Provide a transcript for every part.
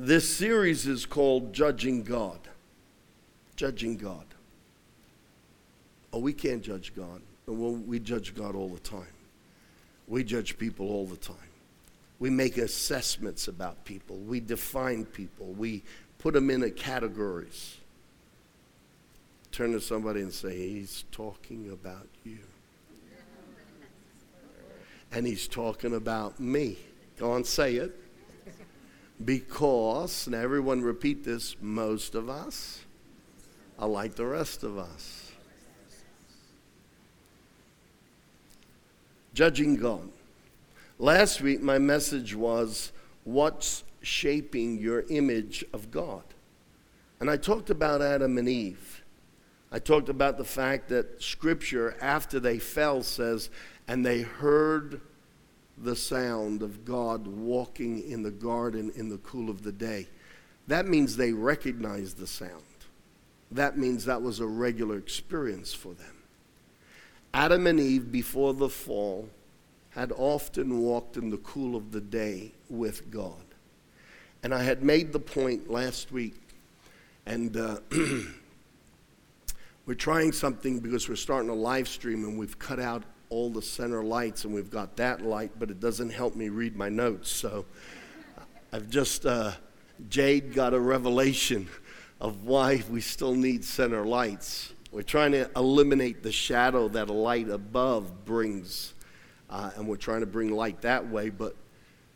This series is called Judging God. Judging God. Oh, we can't judge God. Well, we judge God all the time. We judge people all the time. We make assessments about people. We define people. We put them in categories. Turn to somebody and say, He's talking about you. And He's talking about me. Go on, say it. Because, now everyone repeat this, most of us are like the rest of us. Judging God. Last week, my message was what's shaping your image of God? And I talked about Adam and Eve. I talked about the fact that Scripture, after they fell, says, and they heard the sound of God walking in the garden in the cool of the day. That means they recognized the sound. That means that was a regular experience for them. Adam and Eve, before the fall, had often walked in the cool of the day with God. And I had made the point last week, and uh, we're trying something because we're starting a live stream and we've cut out all the center lights, and we've got that light, but it doesn't help me read my notes. So I've just, uh, Jade got a revelation of why we still need center lights. We're trying to eliminate the shadow that a light above brings, uh, and we're trying to bring light that way. But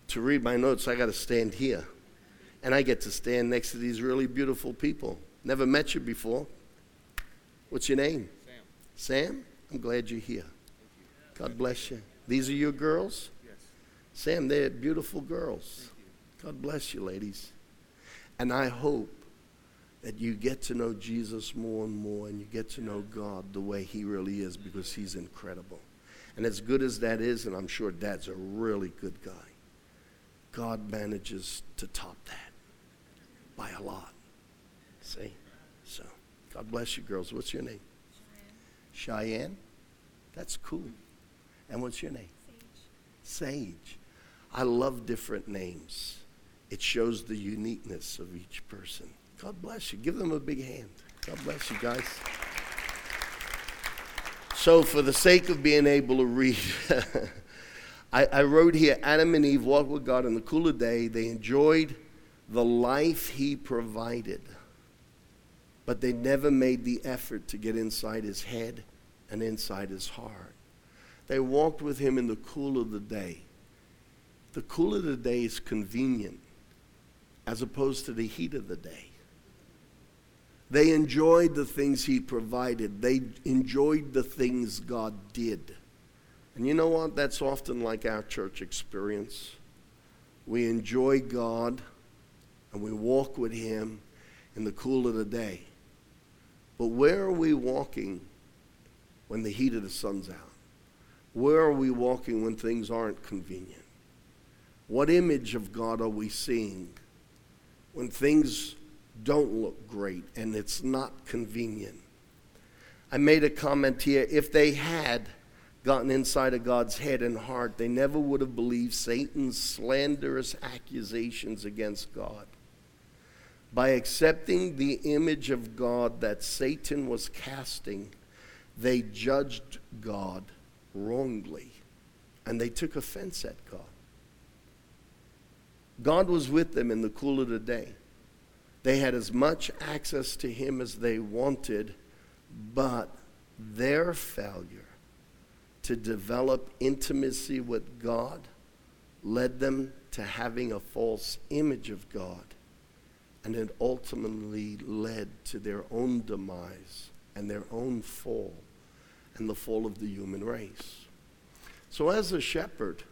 to read my notes, I got to stand here. And I get to stand next to these really beautiful people. Never met you before. What's your name? Sam. Sam? I'm glad you're here. God bless you. These are your girls? Yes. Sam, they're beautiful girls. God bless you, ladies. And I hope that you get to know Jesus more and more and you get to know God the way He really is because He's incredible. And as good as that is, and I'm sure Dad's a really good guy, God manages to top that by a lot. See? So, God bless you, girls. What's your name? Cheyenne. Cheyenne? That's cool. And what's your name? Sage. Sage. I love different names. It shows the uniqueness of each person. God bless you. Give them a big hand. God bless you guys. So, for the sake of being able to read, I, I, wrote here Adam and Eve walked with God in the cool of day. They enjoyed the life He provided, but they never made the effort to get inside His head and inside His heart. They walked with him in the cool of the day. The cool of the day is convenient as opposed to the heat of the day. They enjoyed the things he provided, they enjoyed the things God did. And you know what? That's often like our church experience. We enjoy God and we walk with him in the cool of the day. But where are we walking when the heat of the sun's out? Where are we walking when things aren't convenient? What image of God are we seeing when things don't look great and it's not convenient? I made a comment here if they had gotten inside of God's head and heart, they never would have believed Satan's slanderous accusations against God. By accepting the image of God that Satan was casting, they judged God wrongly, and they took offense at God. God was with them in the cool of the day. They had as much access to Him as they wanted, but their failure to develop intimacy with God led them to having a false image of God. And it ultimately led to their own demise and their own fall and the fall of the human race. So, as a shepherd,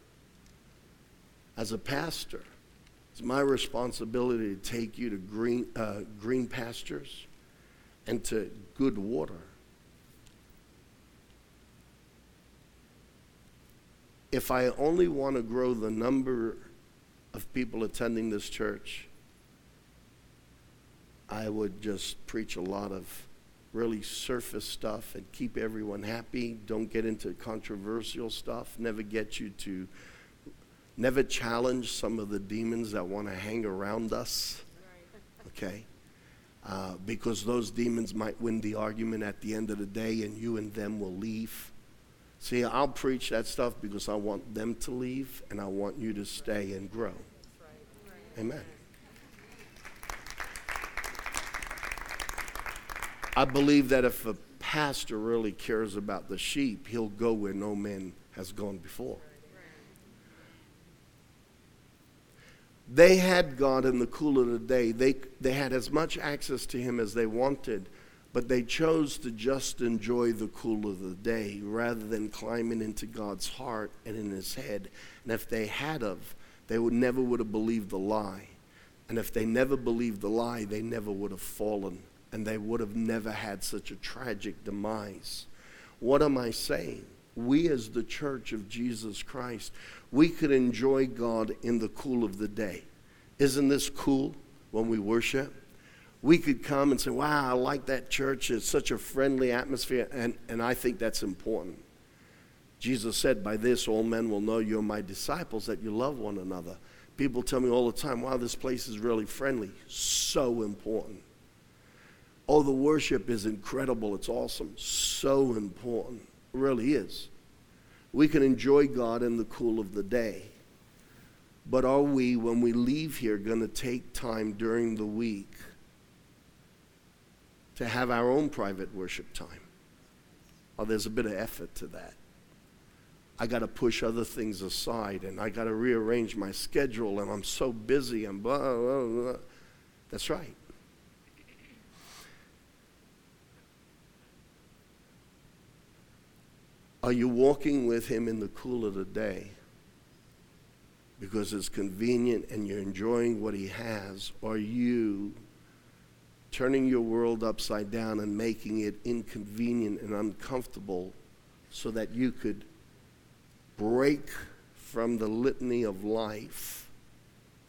as a pastor, it's my responsibility to take you to green, uh, green pastures and to good water. If I only want to grow the number of people attending this church, I would just preach a lot of really surface stuff and keep everyone happy. Don't get into controversial stuff. Never get you to never challenge some of the demons that want to hang around us. Okay? Uh, because those demons might win the argument at the end of the day and you and them will leave. See, I'll preach that stuff because I want them to leave and I want you to stay and grow. Amen. I believe that if a pastor really cares about the sheep, he'll go where no man has gone before. They had God in the cool of the day. They, they had as much access to Him as they wanted, but they chose to just enjoy the cool of the day rather than climbing into God's heart and in His head. And if they had of, they would never would have believed the lie. And if they never believed the lie, they never would have fallen, and they would have never had such a tragic demise. What am I saying? We, as the church of Jesus Christ, we could enjoy God in the cool of the day. Isn't this cool when we worship? We could come and say, Wow, I like that church. It's such a friendly atmosphere. And, and I think that's important. Jesus said, By this all men will know you're my disciples, that you love one another. People tell me all the time, Wow, this place is really friendly. So important. Oh, the worship is incredible. It's awesome. So important. It really is. We can enjoy God in the cool of the day. But are we, when we leave here, going to take time during the week to have our own private worship time? Oh, there's a bit of effort to that. I got to push other things aside and I got to rearrange my schedule and I'm so busy and blah, blah, blah. That's right. Are you walking with Him in the cool of the day because it's convenient and you're enjoying what He has? Or are you turning your world upside down and making it inconvenient and uncomfortable so that you could break from the litany of life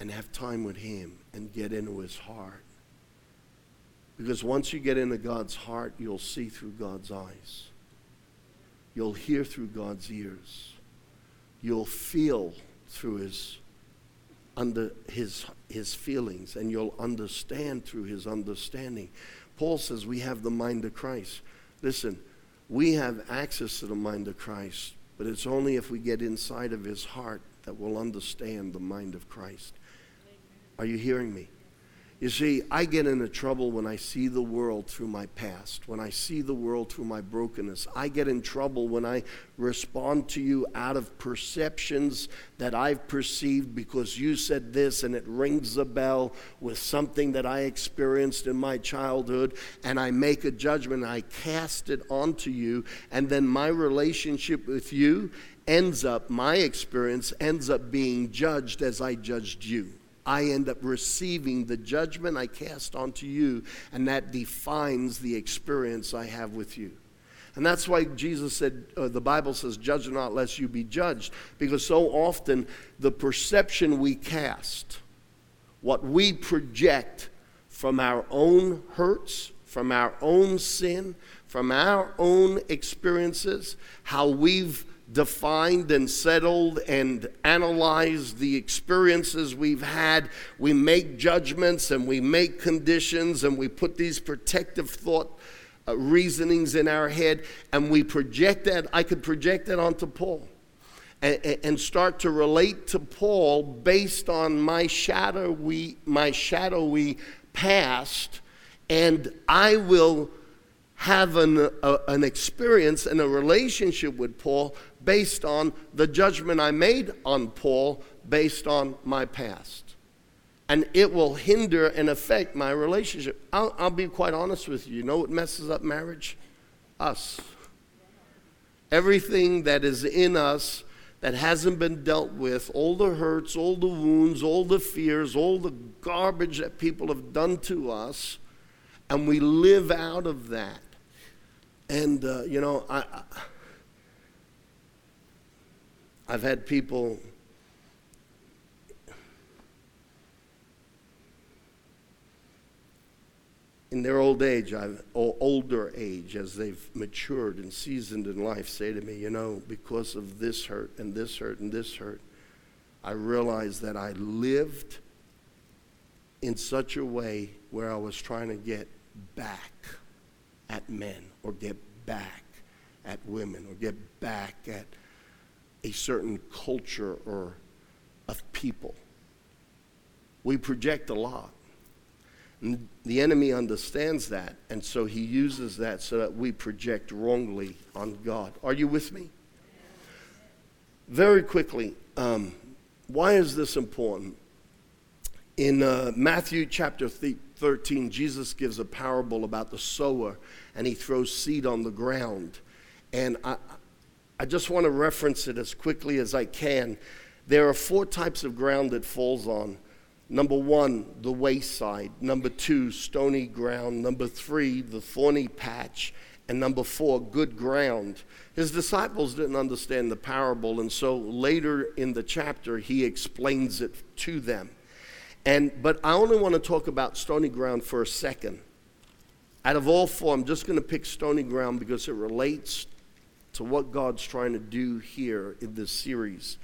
and have time with Him and get into His heart? Because once you get into God's heart, you'll see through God's eyes. You'll hear through God's ears. You'll feel through his under his his feelings and you'll understand through his understanding. Paul says we have the mind of Christ. Listen, we have access to the mind of Christ, but it's only if we get inside of his heart that we'll understand the mind of Christ. Are you hearing me? You see, I get into trouble when I see the world through my past, when I see the world through my brokenness. I get in trouble when I respond to you out of perceptions that I've perceived because you said this and it rings a bell with something that I experienced in my childhood, and I make a judgment, I cast it onto you, and then my relationship with you ends up, my experience ends up being judged as I judged you. I end up receiving the judgment I cast onto you, and that defines the experience I have with you. And that's why Jesus said, uh, the Bible says, judge not lest you be judged, because so often the perception we cast, what we project from our own hurts, from our own sin, from our own experiences, how we've defined and settled and analyzed the experiences we've had. We make judgments and we make conditions and we put these protective thought uh, reasonings in our head and we project that. I could project that onto Paul. And, and start to relate to Paul based on my shadowy, my shadowy past, and I will have an, a, an experience and a relationship with Paul based on the judgment I made on Paul based on my past. And it will hinder and affect my relationship. I'll, I'll be quite honest with you. You know what messes up marriage? Us. Everything that is in us that hasn't been dealt with, all the hurts, all the wounds, all the fears, all the garbage that people have done to us, and we live out of that. And, uh, you know, I, I I've had people in their old age, I've, or older age, as they've matured and seasoned in life, say to me, you know, because of this hurt and this hurt and this hurt, I realized that I lived in such a way where I was trying to get back at men or get back at women or get back at a certain culture or of people. We project a lot. And the enemy understands that, and so he uses that so that we project wrongly on God. Are you with me? Very quickly, um, why is this important? In uh, Matthew chapter 13, Jesus gives a parable about the sower and he throws seed on the ground. And I, I just want to reference it as quickly as I can. There are four types of ground that falls on. Number one, the wayside. Number two, stony ground. Number three, the thorny patch. And number four, good ground. His disciples didn't understand the parable, and so later in the chapter, he explains it to them. And, but I only want to talk about stony ground for a second. Out of all four, I'm just going to pick stony ground because it relates to what God's trying to do here in this series.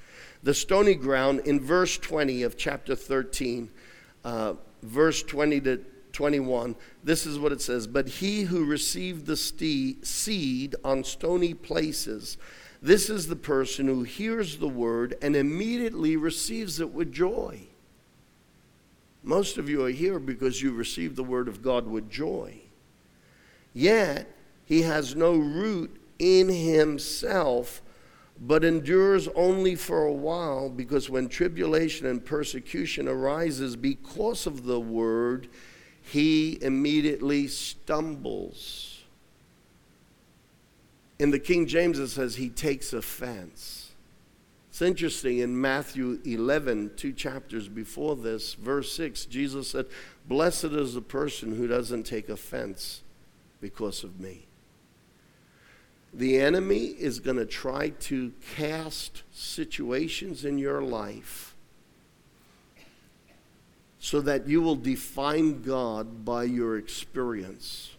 The stony ground in verse 20 of chapter 13, uh, verse 20 to 21, this is what it says But he who received the seed on stony places, this is the person who hears the word and immediately receives it with joy. Most of you are here because you received the word of God with joy. Yet, he has no root in himself, but endures only for a while, because when tribulation and persecution arises because of the word, he immediately stumbles. In the King James, it says he takes offense. It's interesting in Matthew 11, two chapters before this, verse 6, Jesus said, Blessed is the person who doesn't take offense because of me. The enemy is going to try to cast situations in your life so that you will define God by your experience.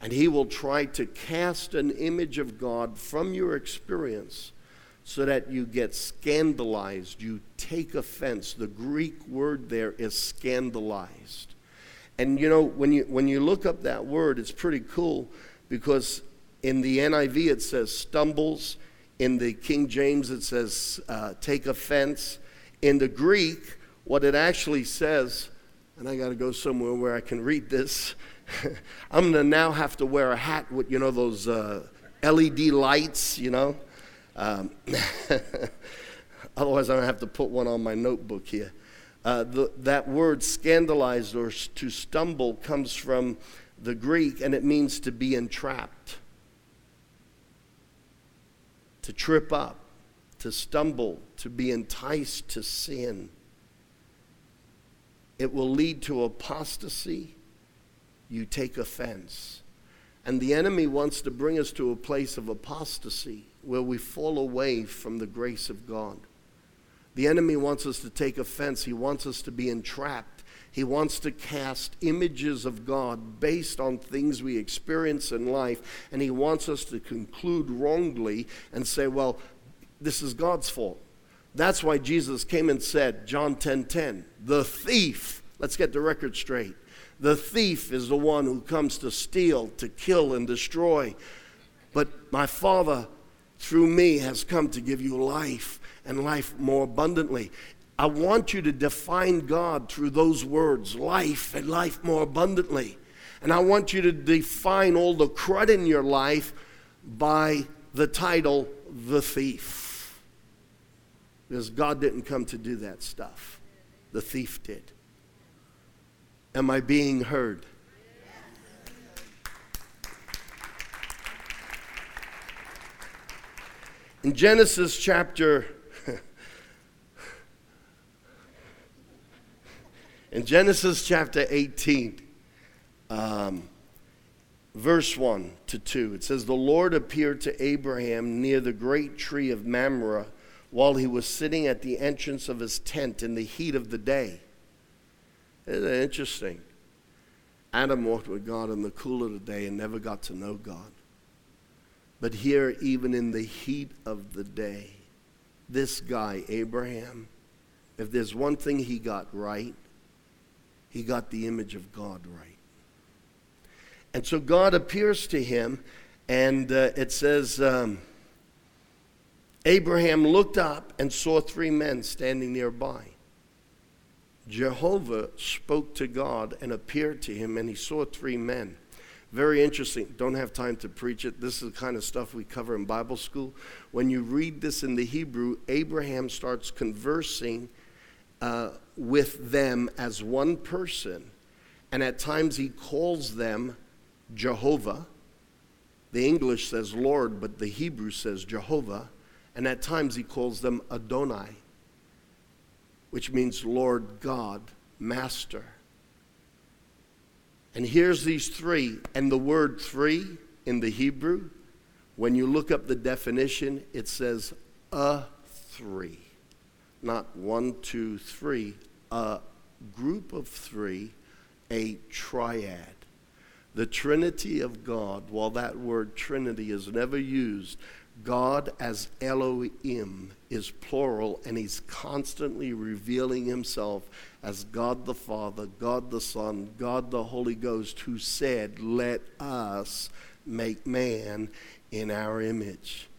And he will try to cast an image of God from your experience so that you get scandalized, you take offense. The Greek word there is scandalized. And you know, when you, when you look up that word, it's pretty cool because in the NIV it says stumbles. In the King James it says uh, take offense. In the Greek, what it actually says, and I got to go somewhere where I can read this. I'm going to now have to wear a hat with, you know, those uh, LED lights, you know. Um, otherwise, I don't have to put one on my notebook here. Uh, the, that word scandalized or to stumble comes from the Greek and it means to be entrapped, to trip up, to stumble, to be enticed to sin. It will lead to apostasy. You take offense. And the enemy wants to bring us to a place of apostasy where we fall away from the grace of God. The enemy wants us to take offense. He wants us to be entrapped. He wants to cast images of God based on things we experience in life. And he wants us to conclude wrongly and say, well, this is God's fault. That's why Jesus came and said, John 10 10, the thief, let's get the record straight. The thief is the one who comes to steal, to kill, and destroy. But my Father, through me, has come to give you life and life more abundantly. I want you to define God through those words life and life more abundantly. And I want you to define all the crud in your life by the title, The Thief. Because God didn't come to do that stuff, the thief did. Am I being heard? In Genesis chapter In Genesis chapter 18, um, verse 1 to 2, it says, The Lord appeared to Abraham near the great tree of Mamre while he was sitting at the entrance of his tent in the heat of the day. Isn't it interesting? Adam walked with God in the cool of the day and never got to know God. But here, even in the heat of the day, this guy, Abraham, if there's one thing he got right, he got the image of God right. And so God appears to him, and uh, it says, um, Abraham looked up and saw three men standing nearby. Jehovah spoke to God and appeared to him, and he saw three men. Very interesting. Don't have time to preach it. This is the kind of stuff we cover in Bible school. When you read this in the Hebrew, Abraham starts conversing uh, with them as one person, and at times he calls them Jehovah. The English says Lord, but the Hebrew says Jehovah. And at times he calls them Adonai, which means Lord God, Master. And here's these three. And the word three in the Hebrew, when you look up the definition, it says a three. Not one, two, three, a group of three, a triad. The Trinity of God, while that word Trinity is never used, God as Elohim is plural, and He's constantly revealing Himself as God the Father, God the Son, God the Holy Ghost, who said, Let us make man in our image.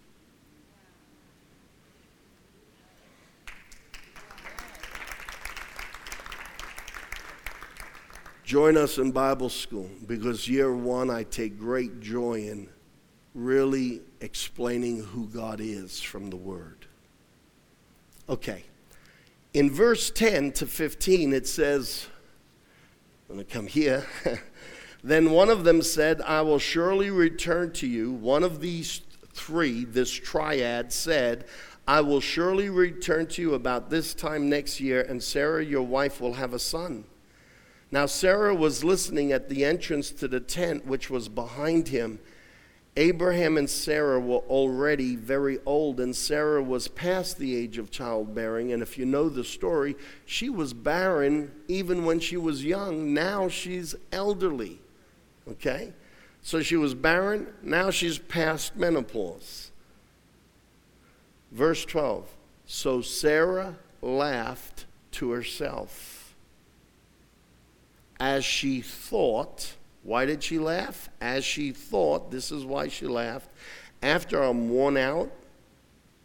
Join us in Bible school because year one I take great joy in really explaining who God is from the Word. Okay. In verse 10 to 15, it says, I'm going to come here. then one of them said, I will surely return to you. One of these three, this triad, said, I will surely return to you about this time next year, and Sarah, your wife, will have a son. Now, Sarah was listening at the entrance to the tent which was behind him. Abraham and Sarah were already very old, and Sarah was past the age of childbearing. And if you know the story, she was barren even when she was young. Now she's elderly. Okay? So she was barren, now she's past menopause. Verse 12 So Sarah laughed to herself as she thought why did she laugh? As she thought, this is why she laughed. After I'm worn out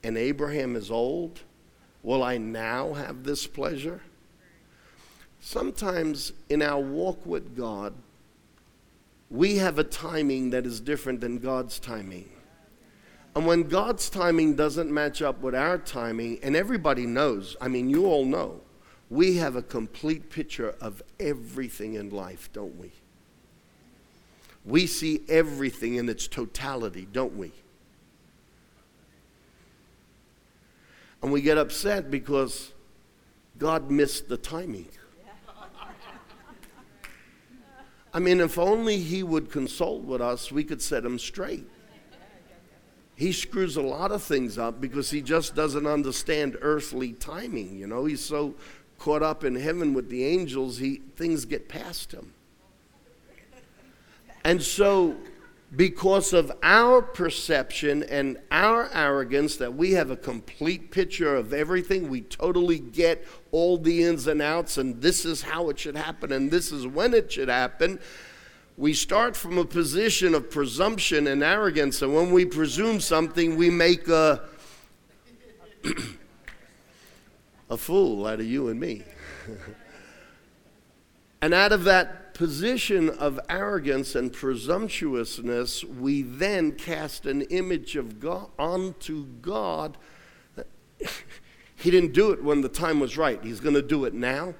and Abraham is old, will I now have this pleasure? Sometimes in our walk with God, we have a timing that is different than God's timing. And when God's timing doesn't match up with our timing, and everybody knows, I mean, you all know, we have a complete picture of everything in life, don't we? We see everything in its totality, don't we? And we get upset because God missed the timing. I mean, if only He would consult with us, we could set Him straight. He screws a lot of things up because He just doesn't understand earthly timing. You know, He's so caught up in heaven with the angels, he, things get past Him. And so, because of our perception and our arrogance that we have a complete picture of everything, we totally get all the ins and outs, and this is how it should happen, and this is when it should happen. We start from a position of presumption and arrogance, and when we presume something, we make a, a fool out of you and me. and out of that position of arrogance and presumptuousness, we then cast an image of God onto God. He didn't do it when the time was right. He's going to do it now.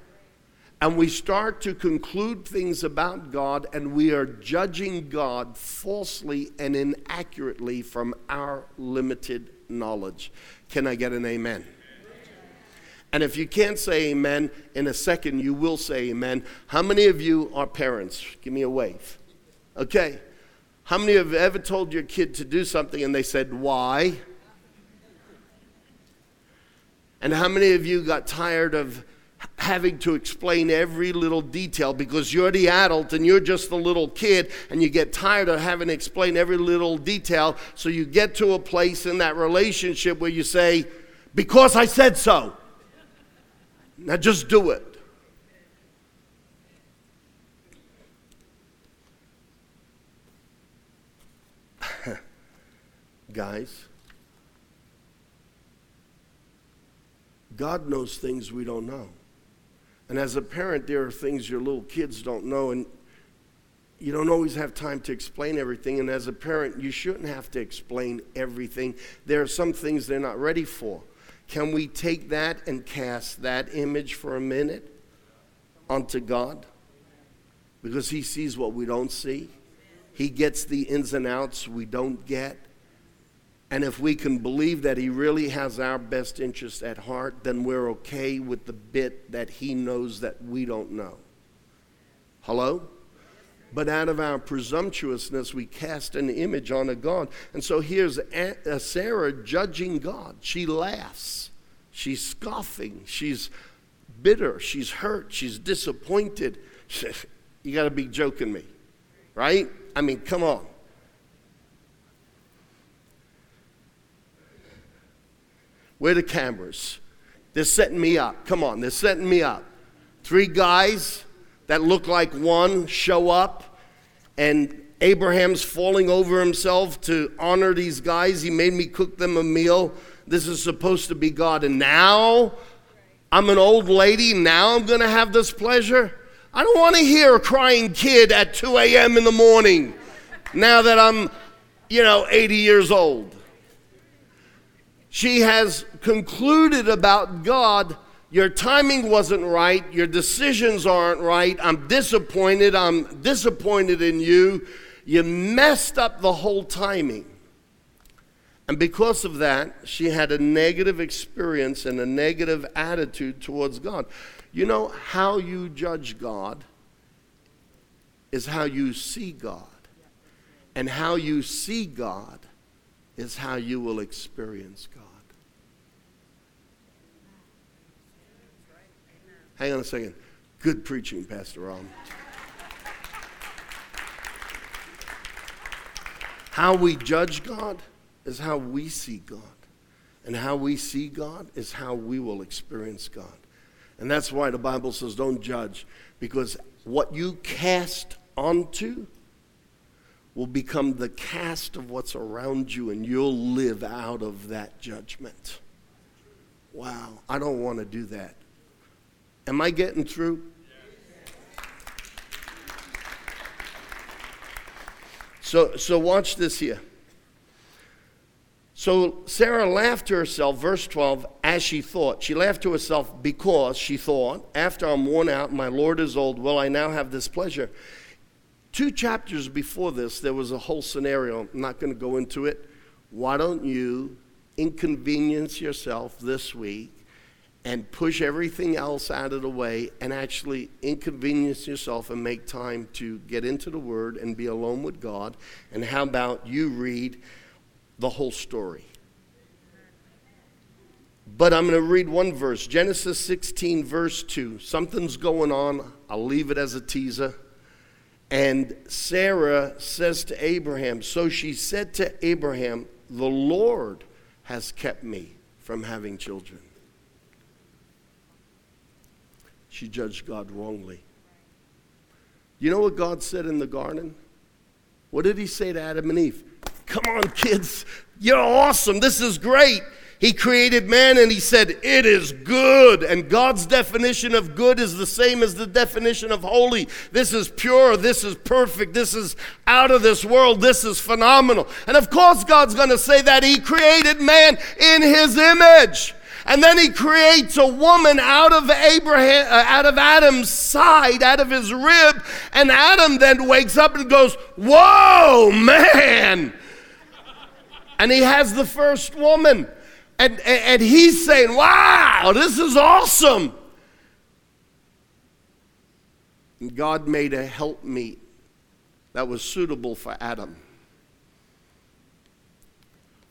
And we start to conclude things about God, and we are judging God falsely and inaccurately from our limited knowledge. Can I get an amen? And if you can't say amen, in a second you will say amen. How many of you are parents? Give me a wave. Okay. How many have ever told your kid to do something and they said, why? And how many of you got tired of having to explain every little detail because you're the adult and you're just the little kid and you get tired of having to explain every little detail so you get to a place in that relationship where you say because i said so Now just do it. Guys, God knows things we don't know. And as a parent, there are things your little kids don't know, and you don't always have time to explain everything. And as a parent, you shouldn't have to explain everything. There are some things they're not ready for. Can we take that and cast that image for a minute onto God? Because He sees what we don't see, He gets the ins and outs we don't get. And if we can believe that He really has our best interest at heart, then we're okay with the bit that He knows that we don't know. Hello? But out of our presumptuousness, we cast an image on a God. And so here's uh, Sarah judging God. She laughs, she's scoffing, she's bitter, she's hurt, she's disappointed. You got to be joking me, right? I mean, come on. Where the cameras? They're setting me up. Come on, they're setting me up. Three guys that look like one show up, and Abraham's falling over himself to honor these guys. He made me cook them a meal. This is supposed to be God. And now I'm an old lady. Now I'm going to have this pleasure. I don't want to hear a crying kid at 2 a.m. in the morning now that I'm, you know, 80 years old. She has concluded about God your timing wasn't right, your decisions aren't right, I'm disappointed, I'm disappointed in you. You messed up the whole timing. And because of that, she had a negative experience and a negative attitude towards God. You know, how you judge God is how you see God. And how you see God is how you will experience God. Hang on a second. Good preaching, Pastor Ron. how we judge God is how we see God. And how we see God is how we will experience God. And that's why the Bible says don't judge, because what you cast onto will become the cast of what's around you, and you'll live out of that judgment. Wow, I don't want to do that. Am I getting through? So, so watch this here. So Sarah laughed to herself, verse 12, as she thought. She laughed to herself because she thought, after I'm worn out, my Lord is old, will I now have this pleasure? Two chapters before this, there was a whole scenario. I'm not going to go into it. Why don't you inconvenience yourself this week and push everything else out of the way and actually inconvenience yourself and make time to get into the Word and be alone with God. And how about you read the whole story? But I'm going to read one verse Genesis 16, verse 2. Something's going on. I'll leave it as a teaser. And Sarah says to Abraham, So she said to Abraham, The Lord has kept me from having children she judged God wrongly. You know what God said in the garden? What did he say to Adam and Eve? Come on, kids, you're awesome. This is great. He created man and he said, It is good. And God's definition of good is the same as the definition of holy. This is pure. This is perfect. This is out of this world. This is phenomenal. And of course, God's going to say that He created man in His image. And then he creates a woman out of Abraham, uh, out of Adam's side, out of his rib. And Adam then wakes up and goes, Whoa, man. And he has the first woman. And, and he's saying, Wow, this is awesome. And God made a helpmeet that was suitable for Adam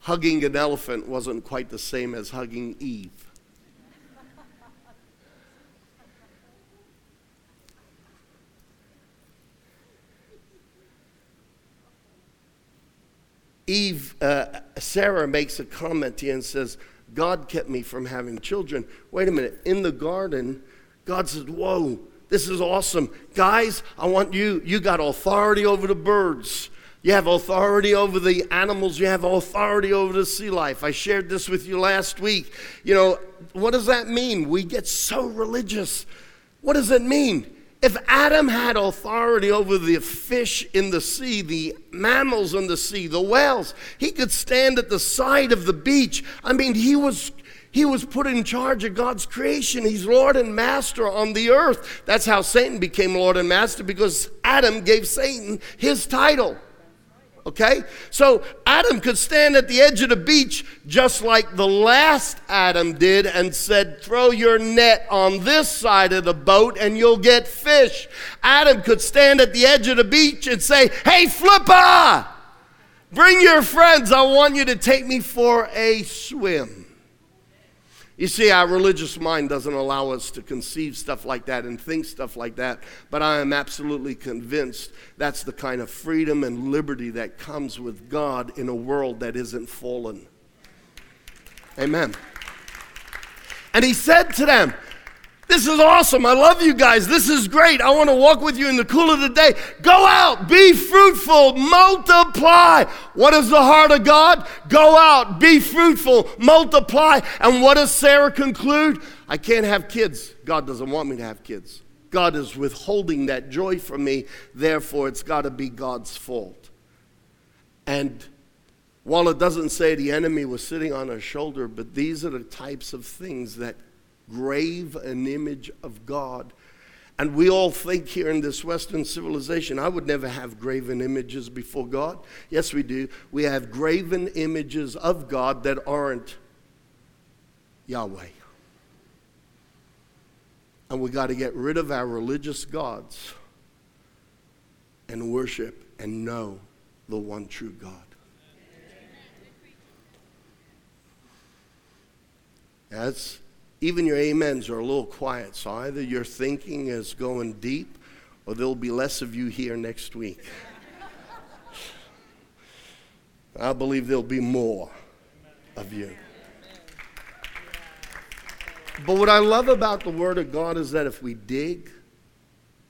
hugging an elephant wasn't quite the same as hugging Eve. Eve, uh, Sarah makes a comment here and says, God kept me from having children. Wait a minute. In the garden, God said, Whoa, this is awesome. Guys, I want you, you got authority over the birds. You have authority over the animals. You have authority over the sea life. I shared this with you last week. You know, what does that mean? We get so religious. What does it mean? If Adam had authority over the fish in the sea, the mammals in the sea, the whales, he could stand at the side of the beach. I mean, he was he was put in charge of God's creation. He's Lord and Master on the earth. That's how Satan became Lord and Master because Adam gave Satan his title okay? So Adam could stand at the edge of the beach just like the last Adam did and said, Throw your net on this side of the boat and you'll get fish. Adam could stand at the edge of the beach and say, Hey, Flipper, bring your friends. I want you to take me for a swim. You see, our religious mind doesn't allow us to conceive stuff like that and think stuff like that, but I am absolutely convinced that's the kind of freedom and liberty that comes with God in a world that isn't fallen. Amen. And he said to them, this is awesome. I love you guys. This is great. I want to walk with you in the cool of the day. Go out, be fruitful, multiply. What is the heart of God? Go out, be fruitful, multiply. And what does Sarah conclude? I can't have kids. God doesn't want me to have kids. God is withholding that joy from me. Therefore, it's got to be God's fault. And while it doesn't say the enemy was sitting on her shoulder, but these are the types of things that grave an image of God. And we all think here in this Western civilization, I would never have graven images before God. Yes, we do. We have graven images of God that aren't Yahweh. And we got to get rid of our religious gods and worship and know the one true God. That's even your amens are a little quiet. So either your thinking is going deep or there'll be less of you here next week. I believe there'll be more of you. But what I love about the Word of God is that if we dig,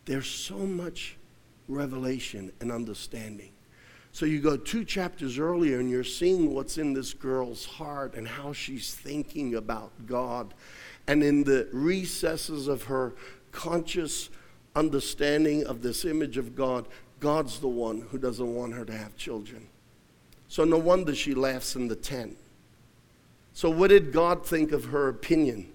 there's so much revelation and understanding. So you go two chapters earlier and you're seeing what's in this girl's heart and how she's thinking about God. And in the recesses of her conscious understanding of this image of God, God's the one who doesn't want her to have children. So no wonder she laughs in the tent. So, what did God think of her opinion?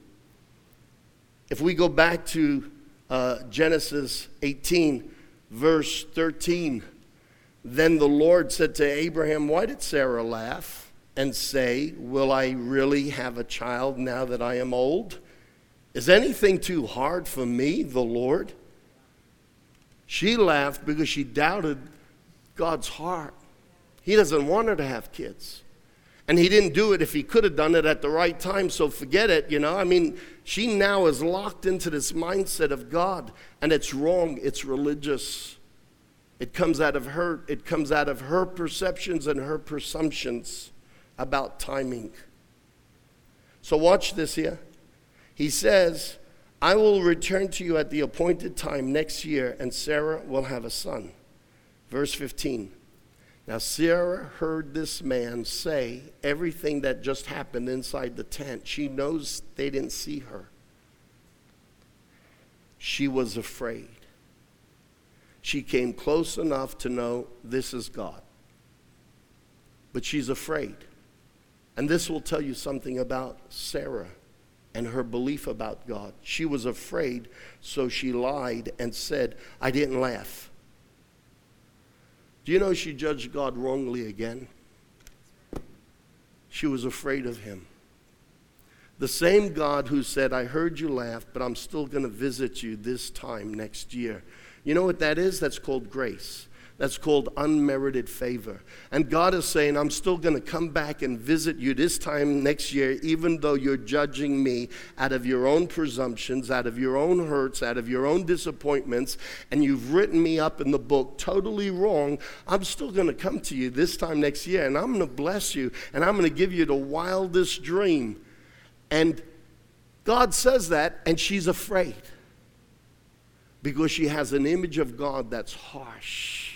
If we go back to uh, Genesis 18, verse 13, then the Lord said to Abraham, Why did Sarah laugh and say, Will I really have a child now that I am old? Is anything too hard for me, the Lord? She laughed because she doubted God's heart. He doesn't want her to have kids. And he didn't do it if he could have done it at the right time, so forget it, you know. I mean, she now is locked into this mindset of God, and it's wrong, it's religious. It comes out of her, it comes out of her perceptions and her presumptions about timing. So watch this here. He says, I will return to you at the appointed time next year, and Sarah will have a son. Verse 15. Now, Sarah heard this man say everything that just happened inside the tent. She knows they didn't see her. She was afraid she came close enough to know this is God. But she's afraid. And this will tell you something about Sarah and her belief about God. She was afraid, so she lied and said, I didn't laugh. Do you know she judged God wrongly again? She was afraid of him. The same God who said, I heard you laugh, but I'm still going to visit you this time next year. You know what that is? That's called grace. That's called unmerited favor. And God is saying, I'm still going to come back and visit you this time next year, even though you're judging me out of your own presumptions, out of your own hurts, out of your own disappointments, and you've written me up in the book totally wrong. I'm still going to come to you this time next year, and I'm going to bless you, and I'm going to give you the wildest dream. And God says that, and she's afraid because she has an image of God that's harsh.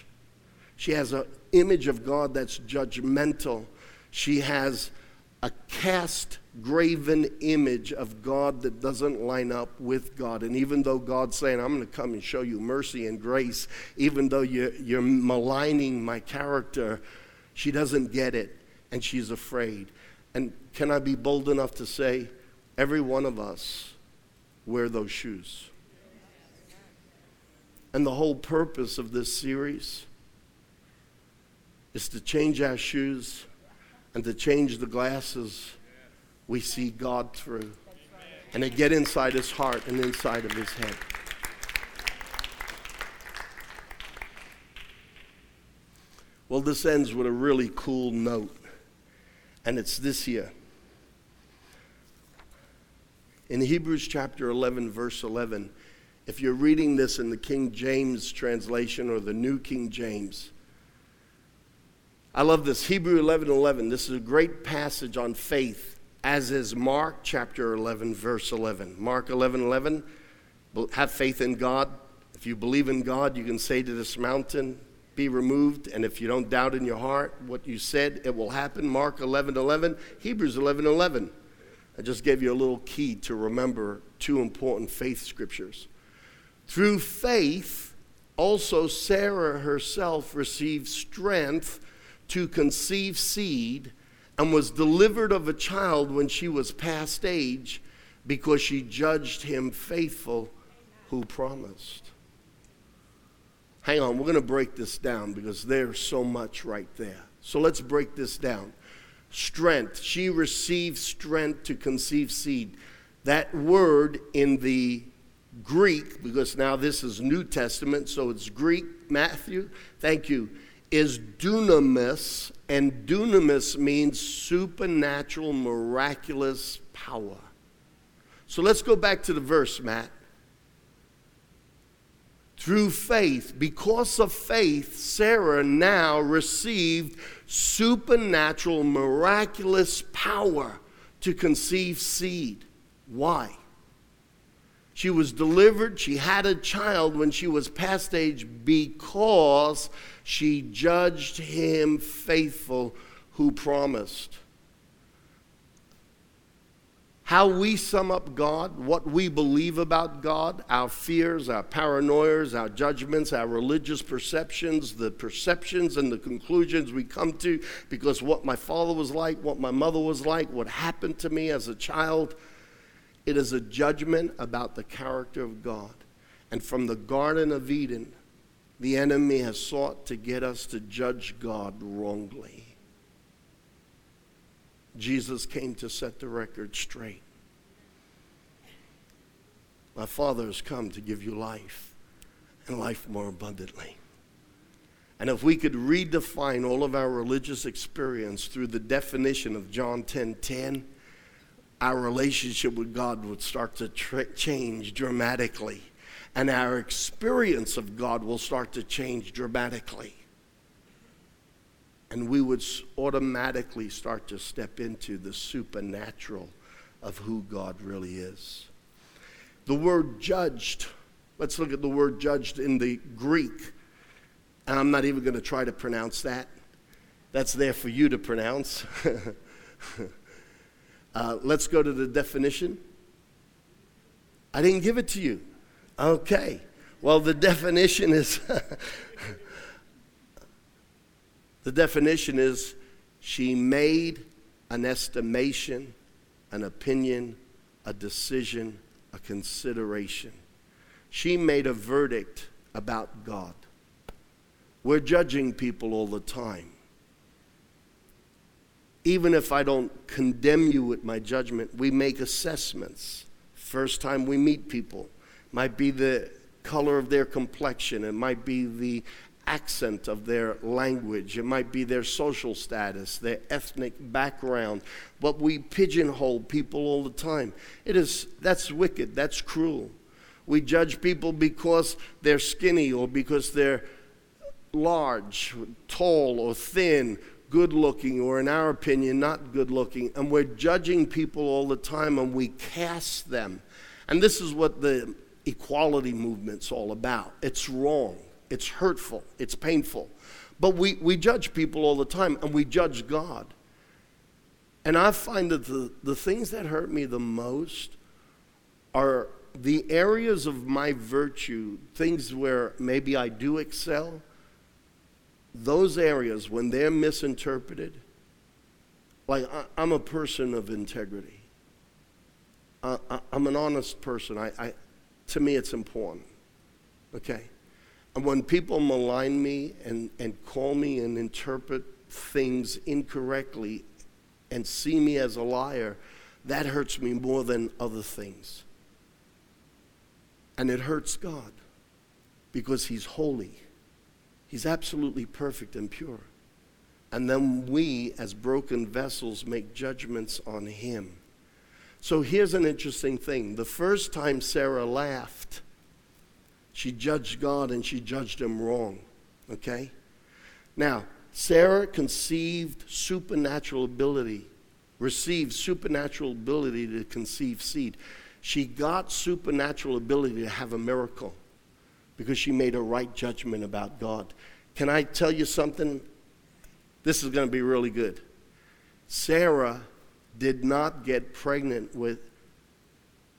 She has an image of God that's judgmental. She has a cast graven image of God that doesn't line up with God. And even though God's saying, I'm going to come and show you mercy and grace, even though you're, you're maligning my character, she doesn't get it and she's afraid. And can I be bold enough to say, every one of us wear those shoes? And the whole purpose of this series is to change our shoes and to change the glasses we see God through and to get inside his heart and inside of his head. Well, this ends with a really cool note, and it's this here. In Hebrews chapter 11, verse 11, if you're reading this in the King James translation or the New King James, I love this. Hebrew 11 11. This is a great passage on faith, as is Mark chapter 11, verse 11. Mark 11 11. Have faith in God. If you believe in God, you can say to this mountain, be removed. And if you don't doubt in your heart what you said, it will happen. Mark 11 11. Hebrews 11 11. I just gave you a little key to remember two important faith scriptures. Through faith, also Sarah herself received strength to conceive seed and was delivered of a child when she was past age because she judged him faithful who promised. Hang on, we're going to break this down because there's so much right there. So let's break this down. Strength. She received strength to conceive seed. That word in the Greek, because now this is New Testament, so it's Greek, Matthew, thank you, is dunamis, and dunamis means supernatural, miraculous power. So let's go back to the verse, Matt. Through faith, because of faith, Sarah now received supernatural, miraculous power to conceive seed. Why? She was delivered, she had a child when she was past age because she judged him faithful who promised. How we sum up God, what we believe about God, our fears, our paranoias, our judgments, our religious perceptions, the perceptions and the conclusions we come to because what my father was like, what my mother was like, what happened to me as a child it is a judgment about the character of God. And from the Garden of Eden, the enemy has sought to get us to judge God wrongly. Jesus came to set the record straight. My Father has come to give you life and life more abundantly. And if we could redefine all of our religious experience through the definition of John 10 10, our relationship with God would start to tra- change dramatically, and our experience of God will start to change dramatically. And we would automatically start to step into the supernatural of who God really is. The word judged, let's look at the word judged in the Greek. And I'm not even going to try to pronounce that. That's there for you to pronounce. Uh, let's go to the definition. I didn't give it to you. Okay. Well, the definition is the definition is she made an estimation, an opinion, a decision, a consideration. She made a verdict about God. We're judging people all the time even if I don't condemn you with my judgment, we make assessments. First time we meet people, might be the color of their complexion, it might be the accent of their language, it might be their social status, their ethnic background. But we pigeonhole people all the time. It is that's wicked, that's cruel. We judge people because they're skinny or because they're large, tall, or thin good looking, or in our opinion, not good looking, and we're judging people all the time and we cast them. And this is what the equality movement's all about. It's wrong, it's hurtful, it's painful. But we, we judge people all the time and we judge God. And I find that the, the things that hurt me the most are the areas of my virtue, things where maybe I do excel, those areas, when they're misinterpreted, like I, am a person of integrity. I, am an honest person. I, I, to me, it's important. Okay? And when people malign me and, and call me and interpret things incorrectly and see me as a liar, that hurts me more than other things. And it hurts God because He's holy, He's absolutely perfect and pure. And then we, as broken vessels, make judgments on Him. So here's an interesting thing. The first time Sarah laughed, she judged God and she judged him wrong. Okay? Now, Sarah conceived supernatural ability, received supernatural ability to conceive seed. She got supernatural ability to have a miracle because she made a right judgment about God. Can I tell you something? This is going to be really good. Sarah did not get pregnant with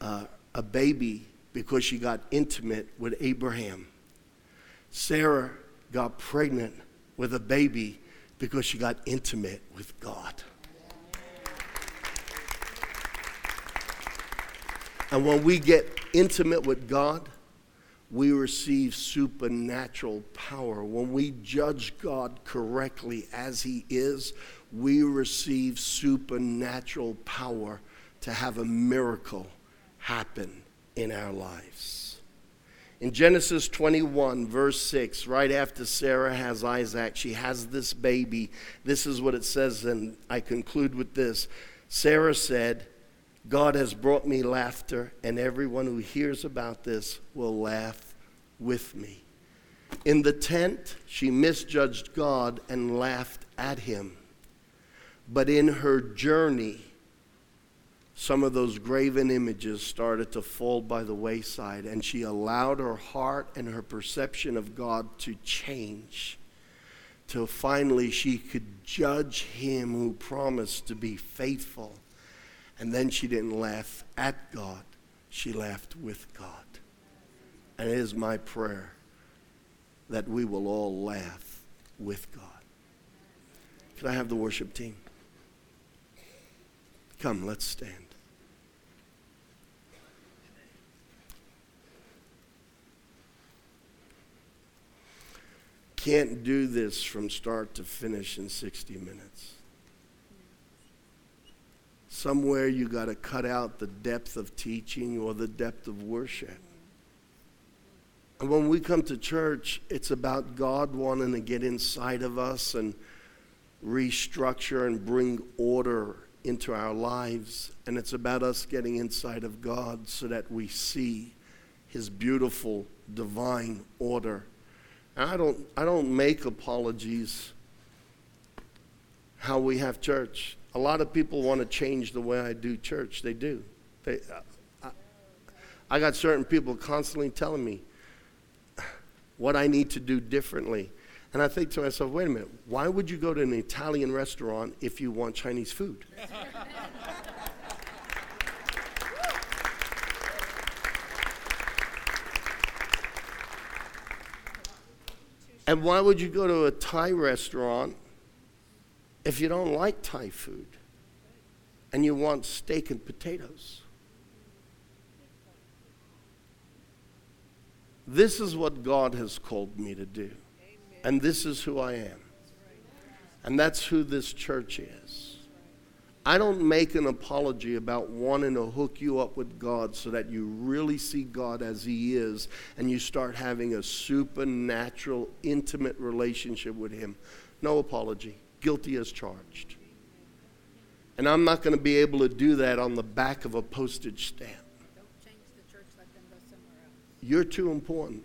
uh, a baby because she got intimate with Abraham. Sarah got pregnant with a baby because she got intimate with God. And when we get intimate with God, we receive supernatural power. When we judge God correctly as He is, we receive supernatural power to have a miracle happen in our lives. In Genesis 21, verse 6, right after Sarah has Isaac, she has this baby. This is what it says, and I conclude with this. Sarah said, God has brought me laughter, and everyone who hears about this will laugh with me. In the tent, she misjudged God and laughed at him. But in her journey, some of those graven images started to fall by the wayside, and she allowed her heart and her perception of God to change till finally she could judge him who promised to be faithful. And then she didn't laugh at God, she laughed with God. And it is my prayer that we will all laugh with God. Can I have the worship team? Come, let's stand. can't do this from start to finish in 60 minutes. Somewhere you got to cut out the depth of teaching or the depth of worship. And when we come to church, it's about God wanting to get inside of us and restructure and bring order into our lives. And it's about us getting inside of God so that we see His beautiful divine order and I don't, I don't make apologies how we have church. A lot of people want to change the way I do church. They do. They, uh, I, I got certain people constantly telling me what I need to do differently. And I think to myself, wait a minute, why would you go to an Italian restaurant if you want Chinese food? And why would you go to a Thai restaurant if you don't like Thai food and you want steak and potatoes? This is what God has called me to do. And this is who I am. And that's who this church is. I don't make an apology about wanting to hook you up with God so that you really see God as He is and you start having a supernatural, intimate relationship with Him. No apology. Guilty as charged. And I'm not going to be able to do that on the back of a postage stamp. You're too important.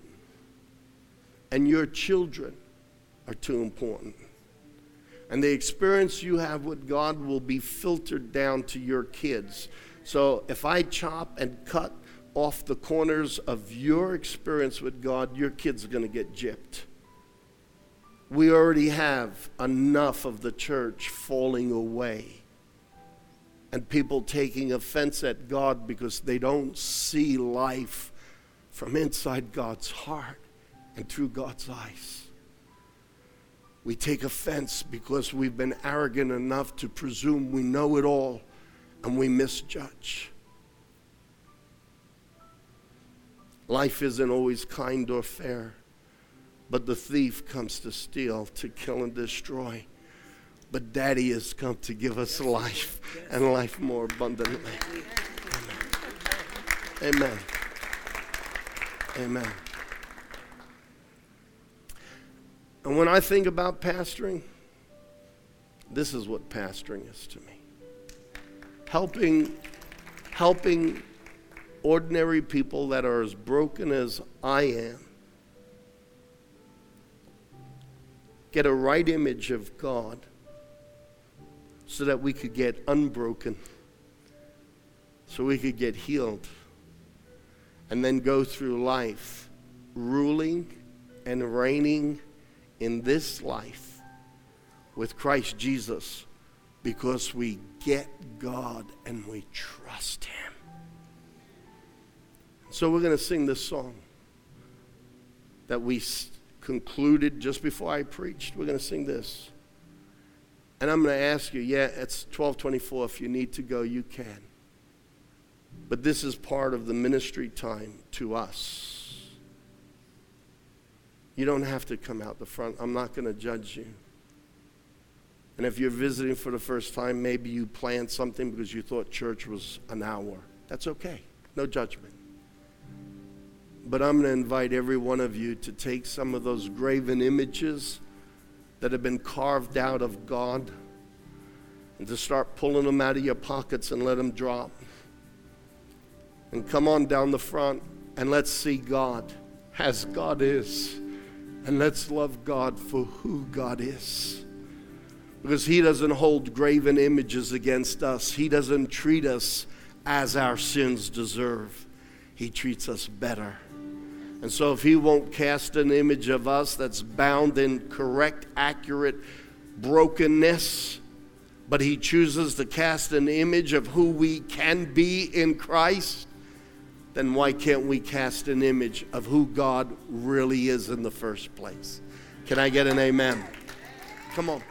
And your children are too important. And the experience you have with God will be filtered down to your kids. So if I chop and cut off the corners of your experience with God, your kids are going to get gypped. We already have enough of the church falling away and people taking offense at God because they don't see life from inside God's heart and through God's eyes. We take offense because we've been arrogant enough to presume we know it all and we misjudge. Life isn't always kind or fair, but the thief comes to steal, to kill, and destroy. But Daddy has come to give us life and life more abundantly. Amen. Amen. And when I think about pastoring, this is what pastoring is to me. Helping helping ordinary people that are as broken as I am get a right image of God so that we could get unbroken, so we could get healed, and then go through life ruling and reigning in this life with Christ Jesus because we get God and we trust Him. So we're going to sing this song that we concluded just before I preached. We're going to sing this. And I'm going to ask you, yeah, it's 1224. If you need to go, you can. But this is part of the ministry time to us. You don't have to come out the front. I'm not going to judge you. And if you're visiting for the first time, maybe you planned something because you thought church was an hour. That's okay. No judgment. But I'm going to invite every one of you to take some of those graven images that have been carved out of God and to start pulling them out of your pockets and let them drop. And come on down the front and let's see God as God is. And let's love God for who God is. Because He doesn't hold graven images against us, He doesn't treat us as our sins deserve. He treats us better. And so, if He won't cast an image of us that's bound in correct, accurate brokenness, but He chooses to cast an image of who we can be in Christ, then why can't we cast an image of who God really is in the first place? Can I get an amen? Come on.